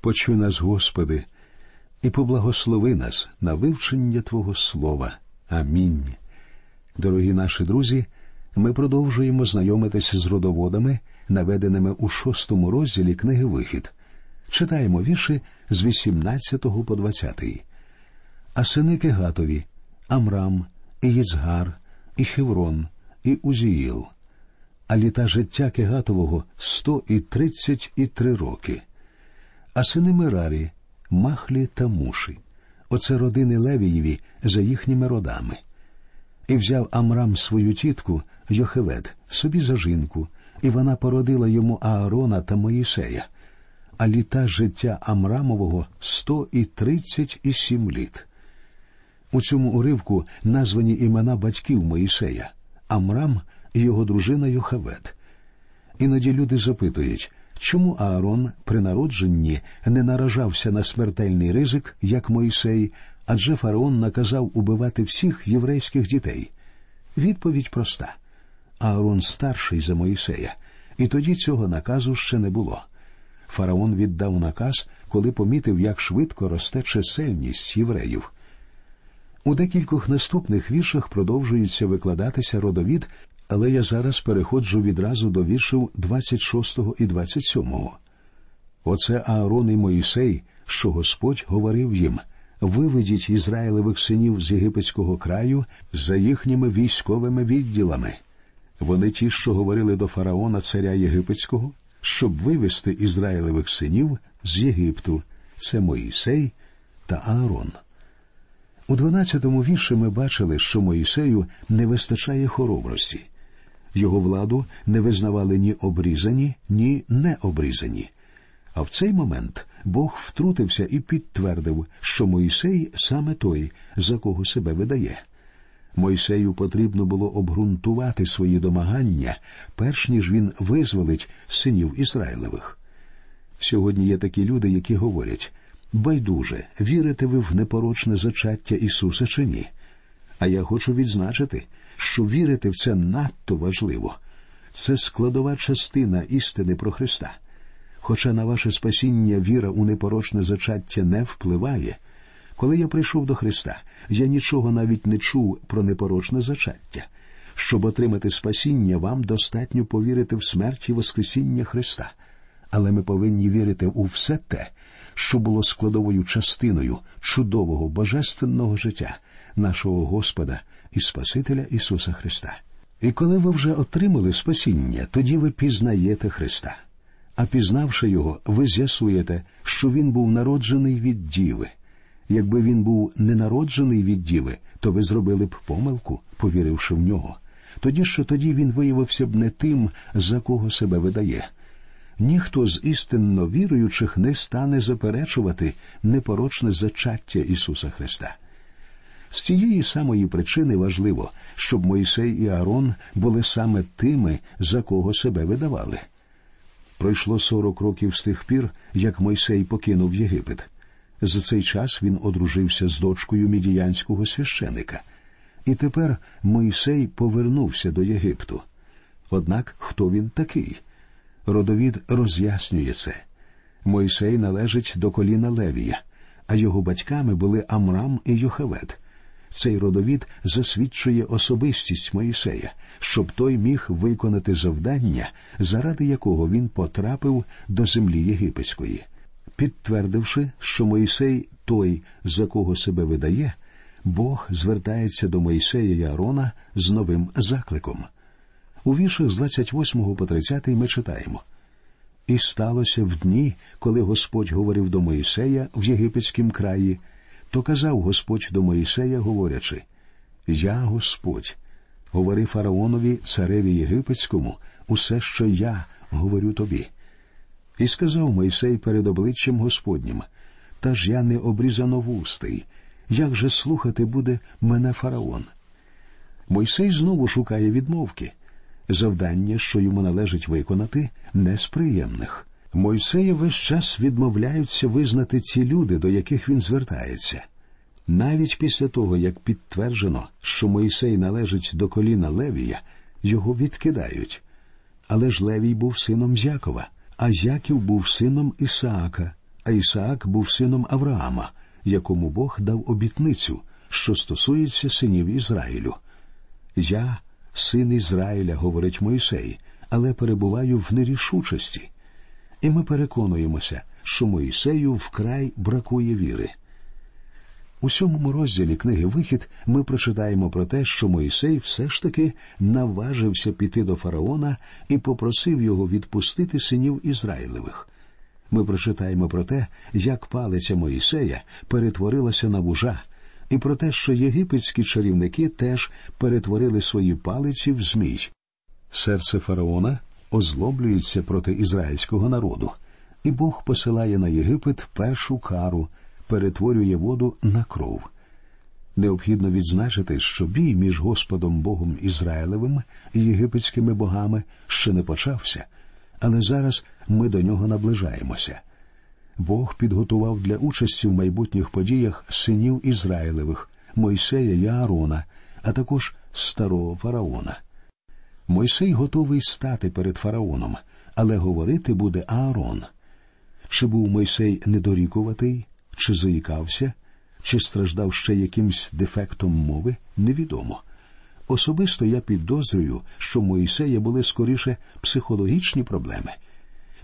Почуй нас, Господи, і поблагослови нас на вивчення Твого Слова. Амінь. Дорогі наші друзі, ми продовжуємо знайомитися з родоводами, наведеними у шостому розділі книги Вихід. Читаємо вірші з 18 по 20. А сини Кегатові Амрам, і Їцгар, і Хеврон, і Узіїл. А літа життя Кегатового сто і тридцять і три роки. А сини Мерарі, Махлі та Муші. Оце родини Левієві за їхніми родами. І взяв Амрам свою тітку Йохевед собі за жінку, і вона породила йому Аарона та Моїсея, а літа життя Амрамового сто і тридцять і сім літ. У цьому уривку названі імена батьків Моїсея Амрам і його дружина Йохавед. Іноді люди запитують, чому Аарон при народженні не наражався на смертельний ризик, як Моїсей, адже фараон наказав убивати всіх єврейських дітей. Відповідь проста Аарон старший за Моїсея, і тоді цього наказу ще не було. Фараон віддав наказ, коли помітив, як швидко росте чисельність євреїв. У декількох наступних віршах продовжується викладатися родовід, але я зараз переходжу відразу до віршів 26 і 27. Оце Аарон і Моїсей, що Господь говорив їм виведіть Ізраїлевих синів з єгипетського краю за їхніми військовими відділами. Вони ті, що говорили до фараона царя Єгипетського, щоб вивести Ізраїлевих синів з Єгипту. Це Моїсей та Аарон. У 12-му вірші ми бачили, що Моїсею не вистачає хоробрості. Його владу не визнавали ні обрізані, ні необрізані. А в цей момент Бог втрутився і підтвердив, що Моїсей саме той, за кого себе видає. Мойсею потрібно було обґрунтувати свої домагання, перш ніж він визволить синів Ізраїлевих. Сьогодні є такі люди, які говорять байдуже, вірите ви в непорочне зачаття Ісуса чи ні? А я хочу відзначити, що вірити в це надто важливо. Це складова частина істини про Христа. Хоча на ваше спасіння віра у непорочне зачаття не впливає. Коли я прийшов до Христа, я нічого навіть не чув про непорочне зачаття. Щоб отримати спасіння, вам достатньо повірити в смерть і Воскресіння Христа. Але ми повинні вірити у все те, що було складовою частиною чудового божественного життя нашого Господа і Спасителя Ісуса Христа. І коли ви вже отримали спасіння, тоді ви пізнаєте Христа. А пізнавши його, ви з'ясуєте, що він був народжений від діви. Якби він був не народжений від діви, то ви зробили б помилку, повіривши в нього. Тоді що тоді він виявився б не тим, за кого себе видає. Ніхто з істинно віруючих не стане заперечувати непорочне зачаття Ісуса Христа. З тієї самої причини важливо, щоб Мойсей і Аарон були саме тими, за кого себе видавали. Пройшло сорок років з тих пір, як Мойсей покинув Єгипет. За цей час він одружився з дочкою мідіянського священика. І тепер Мойсей повернувся до Єгипту. Однак хто він такий? Родовід роз'яснює це. Мойсей належить до коліна Левія, а його батьками були Амрам і Йохавед. Цей родовід засвідчує особистість Моїсея, щоб той міг виконати завдання, заради якого він потрапив до землі єгипетської. Підтвердивши, що Моїсей той, за кого себе видає, Бог звертається до Моїсея і Аарона з новим закликом. У віршах з 28 по 30 ми читаємо І сталося в дні, коли Господь говорив до Моїсея в єгипетськім краї, то казав Господь до Моїсея, говорячи Я Господь, говори фараонові, цареві єгипетському, усе, що я говорю тобі. І сказав Мойсей перед обличчям Господнім Та ж я не обрізано вустий, як же слухати буде мене фараон? Мойсей знову шукає відмовки. Завдання, що йому належить виконати, не з приємних. Мойсея весь час відмовляються визнати ці люди, до яких він звертається. Навіть після того, як підтверджено, що Мойсей належить до коліна Левія, його відкидають. Але ж Левій був сином Якова, а Яків був сином Ісаака, а Ісаак був сином Авраама, якому Бог дав обітницю, що стосується синів Ізраїлю. Я, син Ізраїля, говорить Мойсей, але перебуваю в нерішучості. І ми переконуємося, що Моїсею вкрай бракує віри. У сьомому розділі книги Вихід ми прочитаємо про те, що Моїсей все ж таки наважився піти до фараона і попросив його відпустити синів Ізраїлевих. Ми прочитаємо про те, як палиця Моїсея перетворилася на вужа, і про те, що єгипетські чарівники теж перетворили свої палиці в змій. Серце фараона озлоблюється проти ізраїльського народу, і Бог посилає на Єгипет першу кару, перетворює воду на кров. Необхідно відзначити, що бій між Господом Богом Ізраїлевим і єгипетськими богами ще не почався, але зараз ми до нього наближаємося. Бог підготував для участі в майбутніх подіях синів Ізраїлевих, Мойсея і Аарона, а також старого фараона. Мойсей готовий стати перед фараоном, але говорити буде Аарон. Чи був Мойсей недорікуватий, чи заїкався, чи страждав ще якимсь дефектом мови, невідомо. Особисто я підозрюю, що Моїсея були скоріше психологічні проблеми.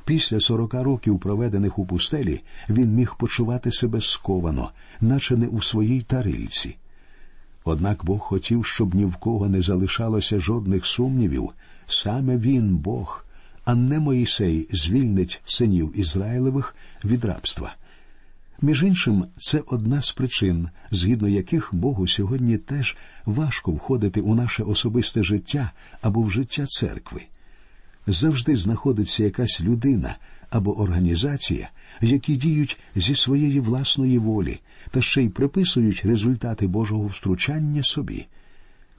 Після сорока років, проведених у пустелі, він міг почувати себе сковано, наче не у своїй тарильці. Однак Бог хотів, щоб ні в кого не залишалося жодних сумнівів. Саме він, Бог, а не Моїсей, звільнить синів Ізраїлевих від рабства. Між іншим, це одна з причин, згідно яких Богу сьогодні теж важко входити у наше особисте життя або в життя церкви. Завжди знаходиться якась людина або організація, які діють зі своєї власної волі та ще й приписують результати Божого втручання собі.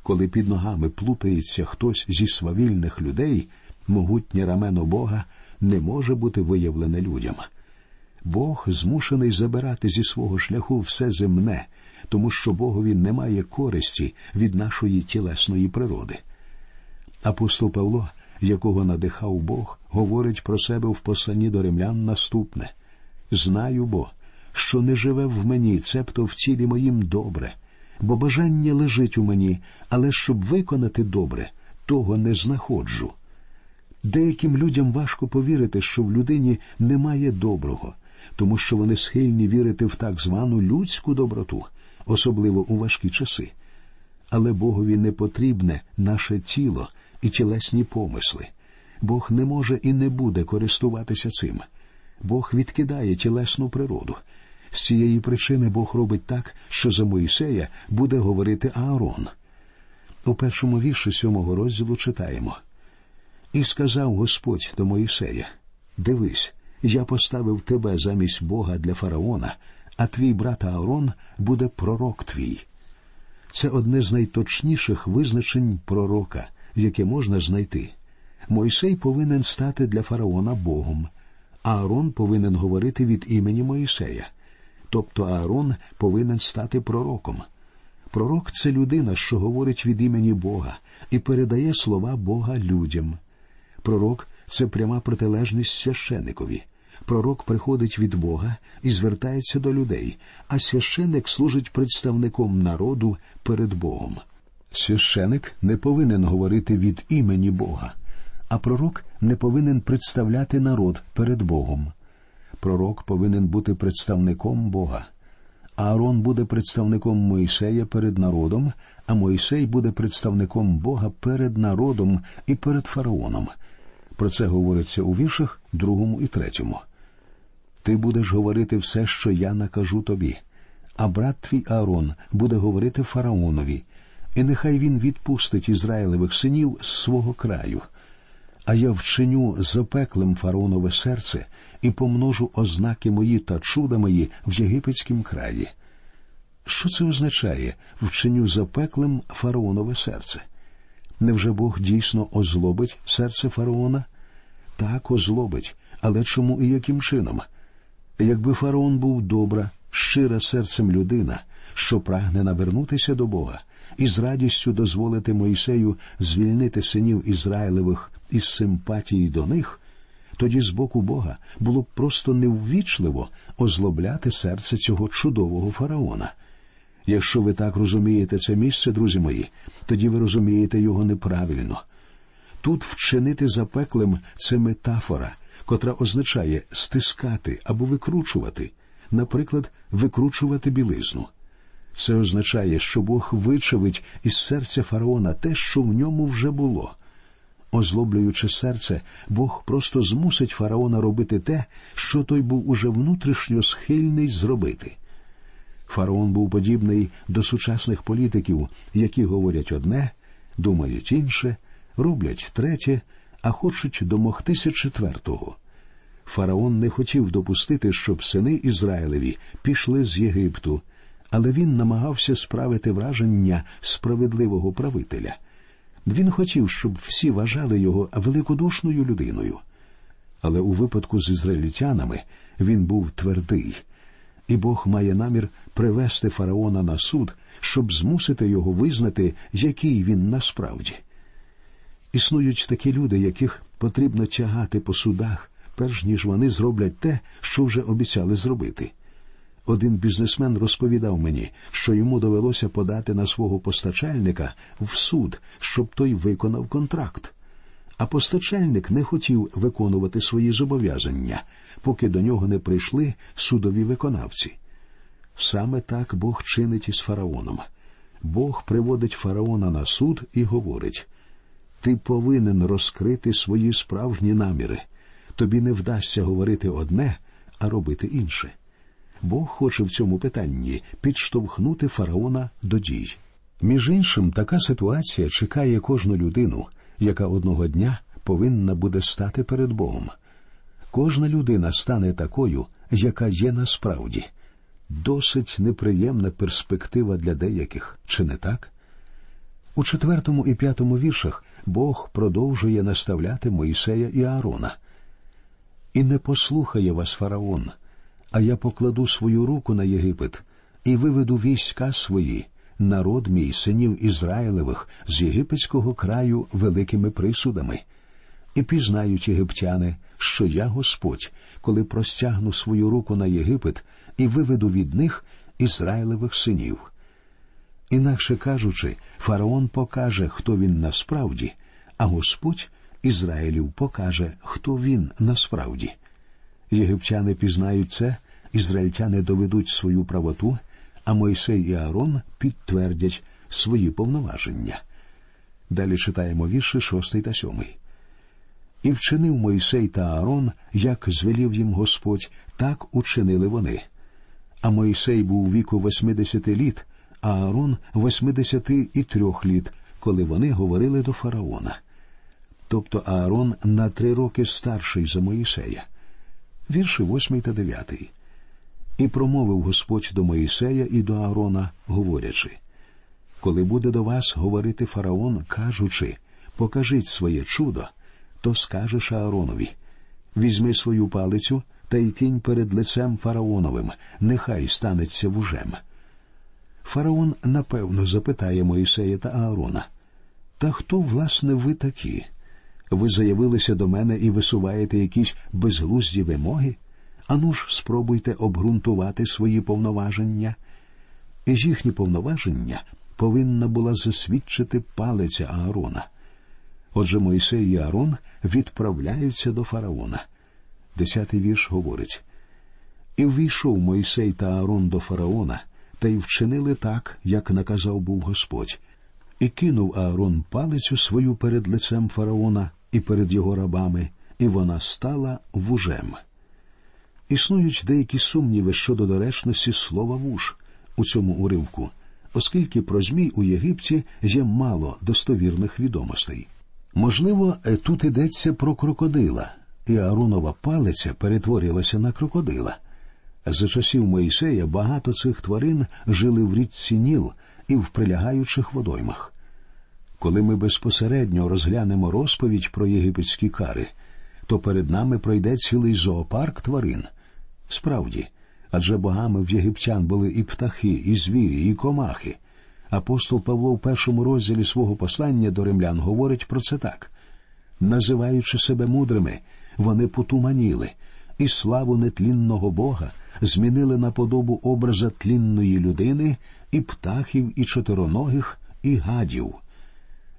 Коли під ногами плутається хтось зі свавільних людей, могутнє рамено Бога не може бути виявлене людям. Бог змушений забирати зі свого шляху все земне, тому що Богові немає користі від нашої тілесної природи. Апостол Павло, якого надихав Бог, говорить про себе в посланні до римлян наступне Знаю бо, що не живе в мені, цебто в тілі моїм добре, бо бажання лежить у мені, але щоб виконати добре, того не знаходжу. Деяким людям важко повірити, що в людині немає доброго тому що вони схильні вірити в так звану людську доброту, особливо у важкі часи. Але Богові не потрібне наше тіло і тілесні помисли. Бог не може і не буде користуватися цим. Бог відкидає тілесну природу. З цієї причини Бог робить так, що за Моїсея буде говорити Аарон. У першому вірші сьомого розділу читаємо І сказав Господь до Моїсея Дивись, я поставив тебе замість Бога для фараона, а твій брат Аарон буде пророк твій. Це одне з найточніших визначень пророка, яке можна знайти. Мойсей повинен стати для фараона Богом, Аарон повинен говорити від імені Моїсея. Тобто Аарон повинен стати пророком. Пророк це людина, що говорить від імені Бога і передає слова Бога людям. Пророк це пряма протилежність священикові. Пророк приходить від Бога і звертається до людей, а священик служить представником народу перед Богом. Священик не повинен говорити від імені Бога, а пророк не повинен представляти народ перед Богом. Пророк повинен бути представником Бога. Аарон буде представником Моїсея перед народом, а Моїсей буде представником Бога перед народом і перед фараоном. Про це говориться у віршах другому і третьому. Ти будеш говорити все, що я накажу тобі, а брат твій Аарон буде говорити фараонові, і нехай він відпустить Ізраїлевих синів з свого краю. А я вчиню запеклим фараонове серце і помножу ознаки мої та чуда мої в єгипетськім краї. Що це означає вчиню запеклим фараонове серце? Невже Бог дійсно озлобить серце фараона? Так озлобить, але чому і яким чином? Якби фараон був добра, щира серцем людина, що прагне навернутися до Бога, і з радістю дозволити Моїсею звільнити синів Ізраїлевих із симпатії до них, тоді з боку Бога було б просто неввічливо озлобляти серце цього чудового фараона. Якщо ви так розумієте це місце, друзі мої, тоді ви розумієте його неправильно. Тут вчинити запеклим це метафора, котра означає стискати або викручувати, наприклад, викручувати білизну. Це означає, що Бог вичавить із серця фараона те, що в ньому вже було. Озлоблюючи серце, Бог просто змусить фараона робити те, що той був уже внутрішньо схильний зробити. Фараон був подібний до сучасних політиків, які говорять одне, думають інше, роблять третє, а хочуть домогтися четвертого. Фараон не хотів допустити, щоб сини Ізраїлеві пішли з Єгипту, але він намагався справити враження справедливого правителя. Він хотів, щоб всі вважали його великодушною людиною. Але у випадку з ізраїльтянами він був твердий, і Бог має намір привести фараона на суд, щоб змусити його визнати, який він насправді. Існують такі люди, яких потрібно тягати по судах, перш ніж вони зроблять те, що вже обіцяли зробити. Один бізнесмен розповідав мені, що йому довелося подати на свого постачальника в суд, щоб той виконав контракт. А постачальник не хотів виконувати свої зобов'язання, поки до нього не прийшли судові виконавці. Саме так Бог чинить із фараоном. Бог приводить фараона на суд і говорить ти повинен розкрити свої справжні наміри. Тобі не вдасться говорити одне, а робити інше. Бог хоче в цьому питанні підштовхнути фараона до дій. Між іншим, така ситуація чекає кожну людину, яка одного дня повинна буде стати перед Богом. Кожна людина стане такою, яка є насправді. Досить неприємна перспектива для деяких, чи не так? У четвертому і п'ятому віршах Бог продовжує наставляти Моїсея і Аарона. І не послухає вас фараон, а я покладу свою руку на Єгипет і виведу війська свої, народ мій синів Ізраїлевих з єгипетського краю великими присудами. І пізнають єгиптяни, що я Господь, коли простягну свою руку на Єгипет і виведу від них Ізраїлевих синів. Інакше кажучи, фараон покаже, хто він насправді, а Господь Ізраїлів покаже, хто він насправді. Єгиптяни пізнають це, ізраїльтяни доведуть свою правоту, а Мойсей і Аарон підтвердять свої повноваження. Далі читаємо вірші шостий та сьомий. І вчинив Мойсей та Аарон, як звелів їм Господь, так учинили вони. А Мойсей був віку восьмидесяти літ, а Аарон восьмидесяти і трьох літ, коли вони говорили до фараона. Тобто Аарон на три роки старший за Моїсея. Вірші восьмий та дев'ятий. І промовив Господь до Моїсея і до Аарона, говорячи Коли буде до вас говорити фараон, кажучи Покажіть своє чудо, то скажеш Ааронові Візьми свою палицю та й кинь перед лицем фараоновим, нехай станеться вужем. Фараон напевно запитає Моїсея та Аарона. Та хто, власне, ви такі? Ви заявилися до мене і висуваєте якісь безглузді вимоги? Ану ж, спробуйте обґрунтувати свої повноваження. Їхні повноваження повинна була засвідчити палиця Аарона. Отже, Мойсей і Аарон відправляються до фараона. Десятий вірш говорить І ввійшов Мойсей та Аарон до фараона, та й вчинили так, як наказав був Господь. І кинув Аарон палицю свою перед лицем фараона і перед його рабами, і вона стала вужем. Існують деякі сумніви щодо доречності слова вуж у цьому уривку, оскільки про змій у Єгипті є мало достовірних відомостей. Можливо, тут йдеться про крокодила, і Ааронова палиця перетворилася на крокодила. За часів Моїсея багато цих тварин жили в річці Ніл і в прилягаючих водоймах. Коли ми безпосередньо розглянемо розповідь про єгипетські кари, то перед нами пройде цілий зоопарк тварин. Справді, адже богами в єгиптян були і птахи, і звірі, і комахи. Апостол Павло в першому розділі свого послання до римлян говорить про це так називаючи себе мудрими, вони потуманіли, і славу нетлінного Бога змінили на подобу образа тлінної людини і птахів, і чотироногих, і гадів.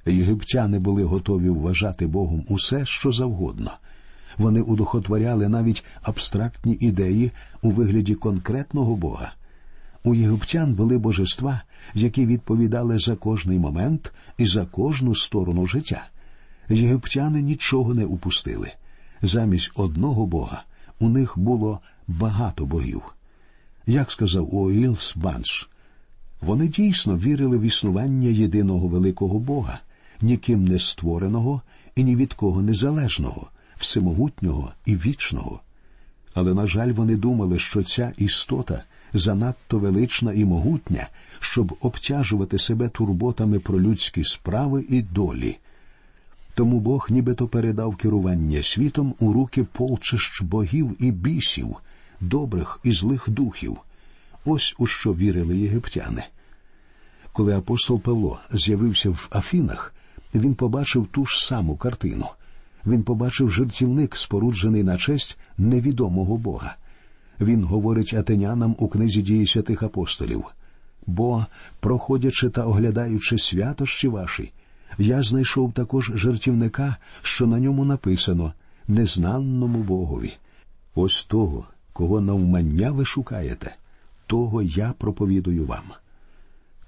Єгиптяни були готові вважати Богом усе, що завгодно. Вони удохотворяли навіть абстрактні ідеї у вигляді конкретного Бога. У єгиптян були божества, які відповідали за кожний момент і за кожну сторону життя. Єгиптяни нічого не упустили. Замість одного Бога у них було багато богів. Як сказав Уоїлс Банш, вони дійсно вірили в існування єдиного великого Бога, ніким не створеного і ні від кого незалежного, всемогутнього і вічного. Але, на жаль, вони думали, що ця істота занадто велична і могутня, щоб обтяжувати себе турботами про людські справи і долі. Тому Бог нібито передав керування світом у руки полчищ богів і бісів, добрих і злих духів. Ось у що вірили єгиптяни. Коли апостол Павло з'явився в Афінах, він побачив ту ж саму картину. Він побачив жертівник, споруджений на честь невідомого Бога. Він говорить атенянам у книзі дії святих апостолів. Бо, проходячи та оглядаючи святощі ваші, я знайшов також жертівника, що на ньому написано незнанному Богові. Ось того, кого навмання ви шукаєте, того я проповідую вам.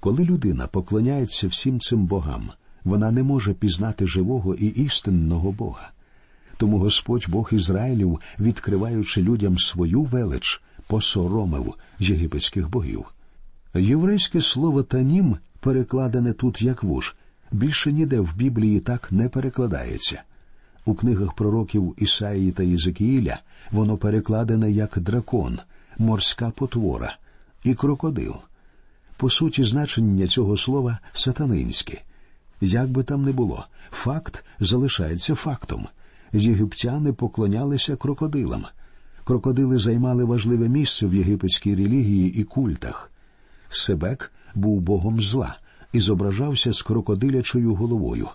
Коли людина поклоняється всім цим богам, вона не може пізнати живого і істинного Бога. Тому Господь Бог Ізраїлів, відкриваючи людям свою велич, посоромив єгипетських богів. Єврейське слово танім, перекладене тут як вуж, більше ніде в Біблії так не перекладається. У книгах пророків Ісаїї та Єзекіїля воно перекладене як дракон, морська потвора і крокодил. По суті, значення цього слова сатанинське. Як би там не було, факт залишається фактом. Єгиптяни поклонялися крокодилам. Крокодили займали важливе місце в єгипетській релігії і культах. Себек був богом зла і зображався з крокодилячою головою.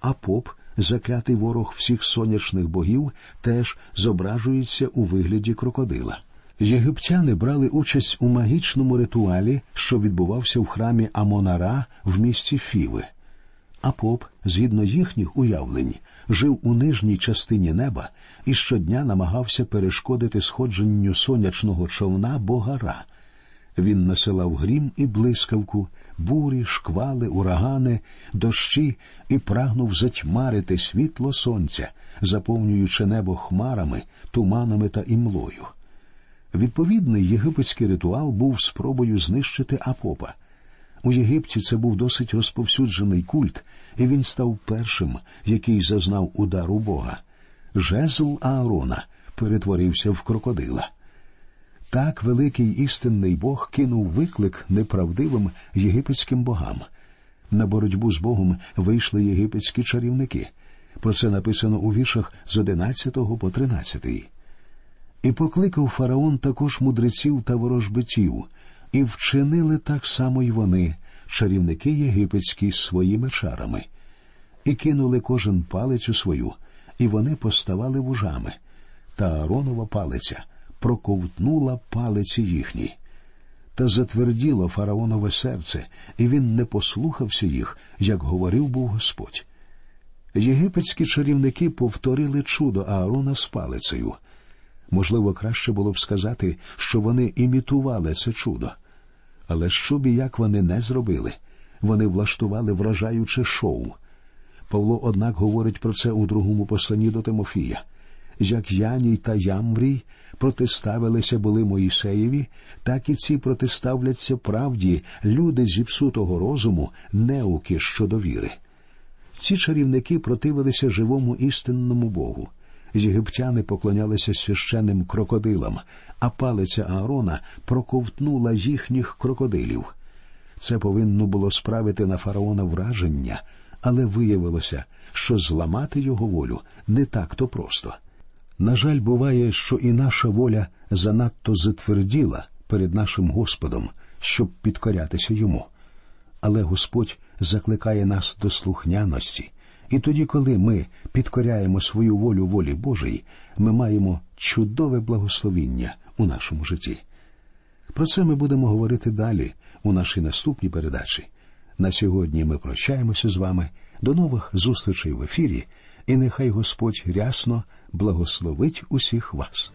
А поп, заклятий ворог всіх сонячних богів, теж зображується у вигляді крокодила. Єгиптяни брали участь у магічному ритуалі, що відбувався в храмі Амонара в місті Фіви. А поп, згідно їхніх уявлень, жив у нижній частині неба і щодня намагався перешкодити сходженню сонячного човна богара. Він насилав грім і блискавку, бурі, шквали, урагани, дощі і прагнув затьмарити світло сонця, заповнюючи небо хмарами, туманами та імлою. Відповідний єгипетський ритуал був спробою знищити Апопа. У Єгипті це був досить розповсюджений культ, і він став першим, який зазнав удару Бога. Жезл Аарона перетворився в крокодила. Так великий істинний Бог кинув виклик неправдивим єгипетським богам. На боротьбу з Богом вийшли єгипетські чарівники. Про це написано у віршах з 11 по 13. І покликав фараон також мудреців та ворожбитів, і вчинили так само й вони, чарівники єгипетські, своїми чарами, і кинули кожен палицю свою, і вони поставали вужами. Та Ааронова палиця проковтнула палиці їхні. Та затверділо фараонове серце, і він не послухався їх, як говорив був Господь. Єгипетські чарівники повторили чудо Аарона з палицею. Можливо, краще було б сказати, що вони імітували це чудо. Але що б і як вони не зробили, вони влаштували вражаюче шоу. Павло, однак, говорить про це у другому посланні до Тимофія. Як Яній та Ямврій протиставилися були Моїсеєві, так і ці протиставляться правді люди зіпсутого розуму, неуки щодо віри. Ці чарівники противилися живому істинному Богу. Єгиптяни поклонялися священним крокодилам, а палиця Аарона проковтнула їхніх крокодилів. Це повинно було справити на фараона враження, але виявилося, що зламати його волю не так то просто. На жаль, буває, що і наша воля занадто затверділа перед нашим Господом, щоб підкорятися йому. Але Господь закликає нас до слухняності І тоді, коли ми підкоряємо свою волю волі Божій, ми маємо чудове благословіння у нашому житті. Про це ми будемо говорити далі у нашій наступній передачі. На сьогодні ми прощаємося з вами. До нових зустрічей в ефірі, і нехай Господь рясно благословить усіх вас.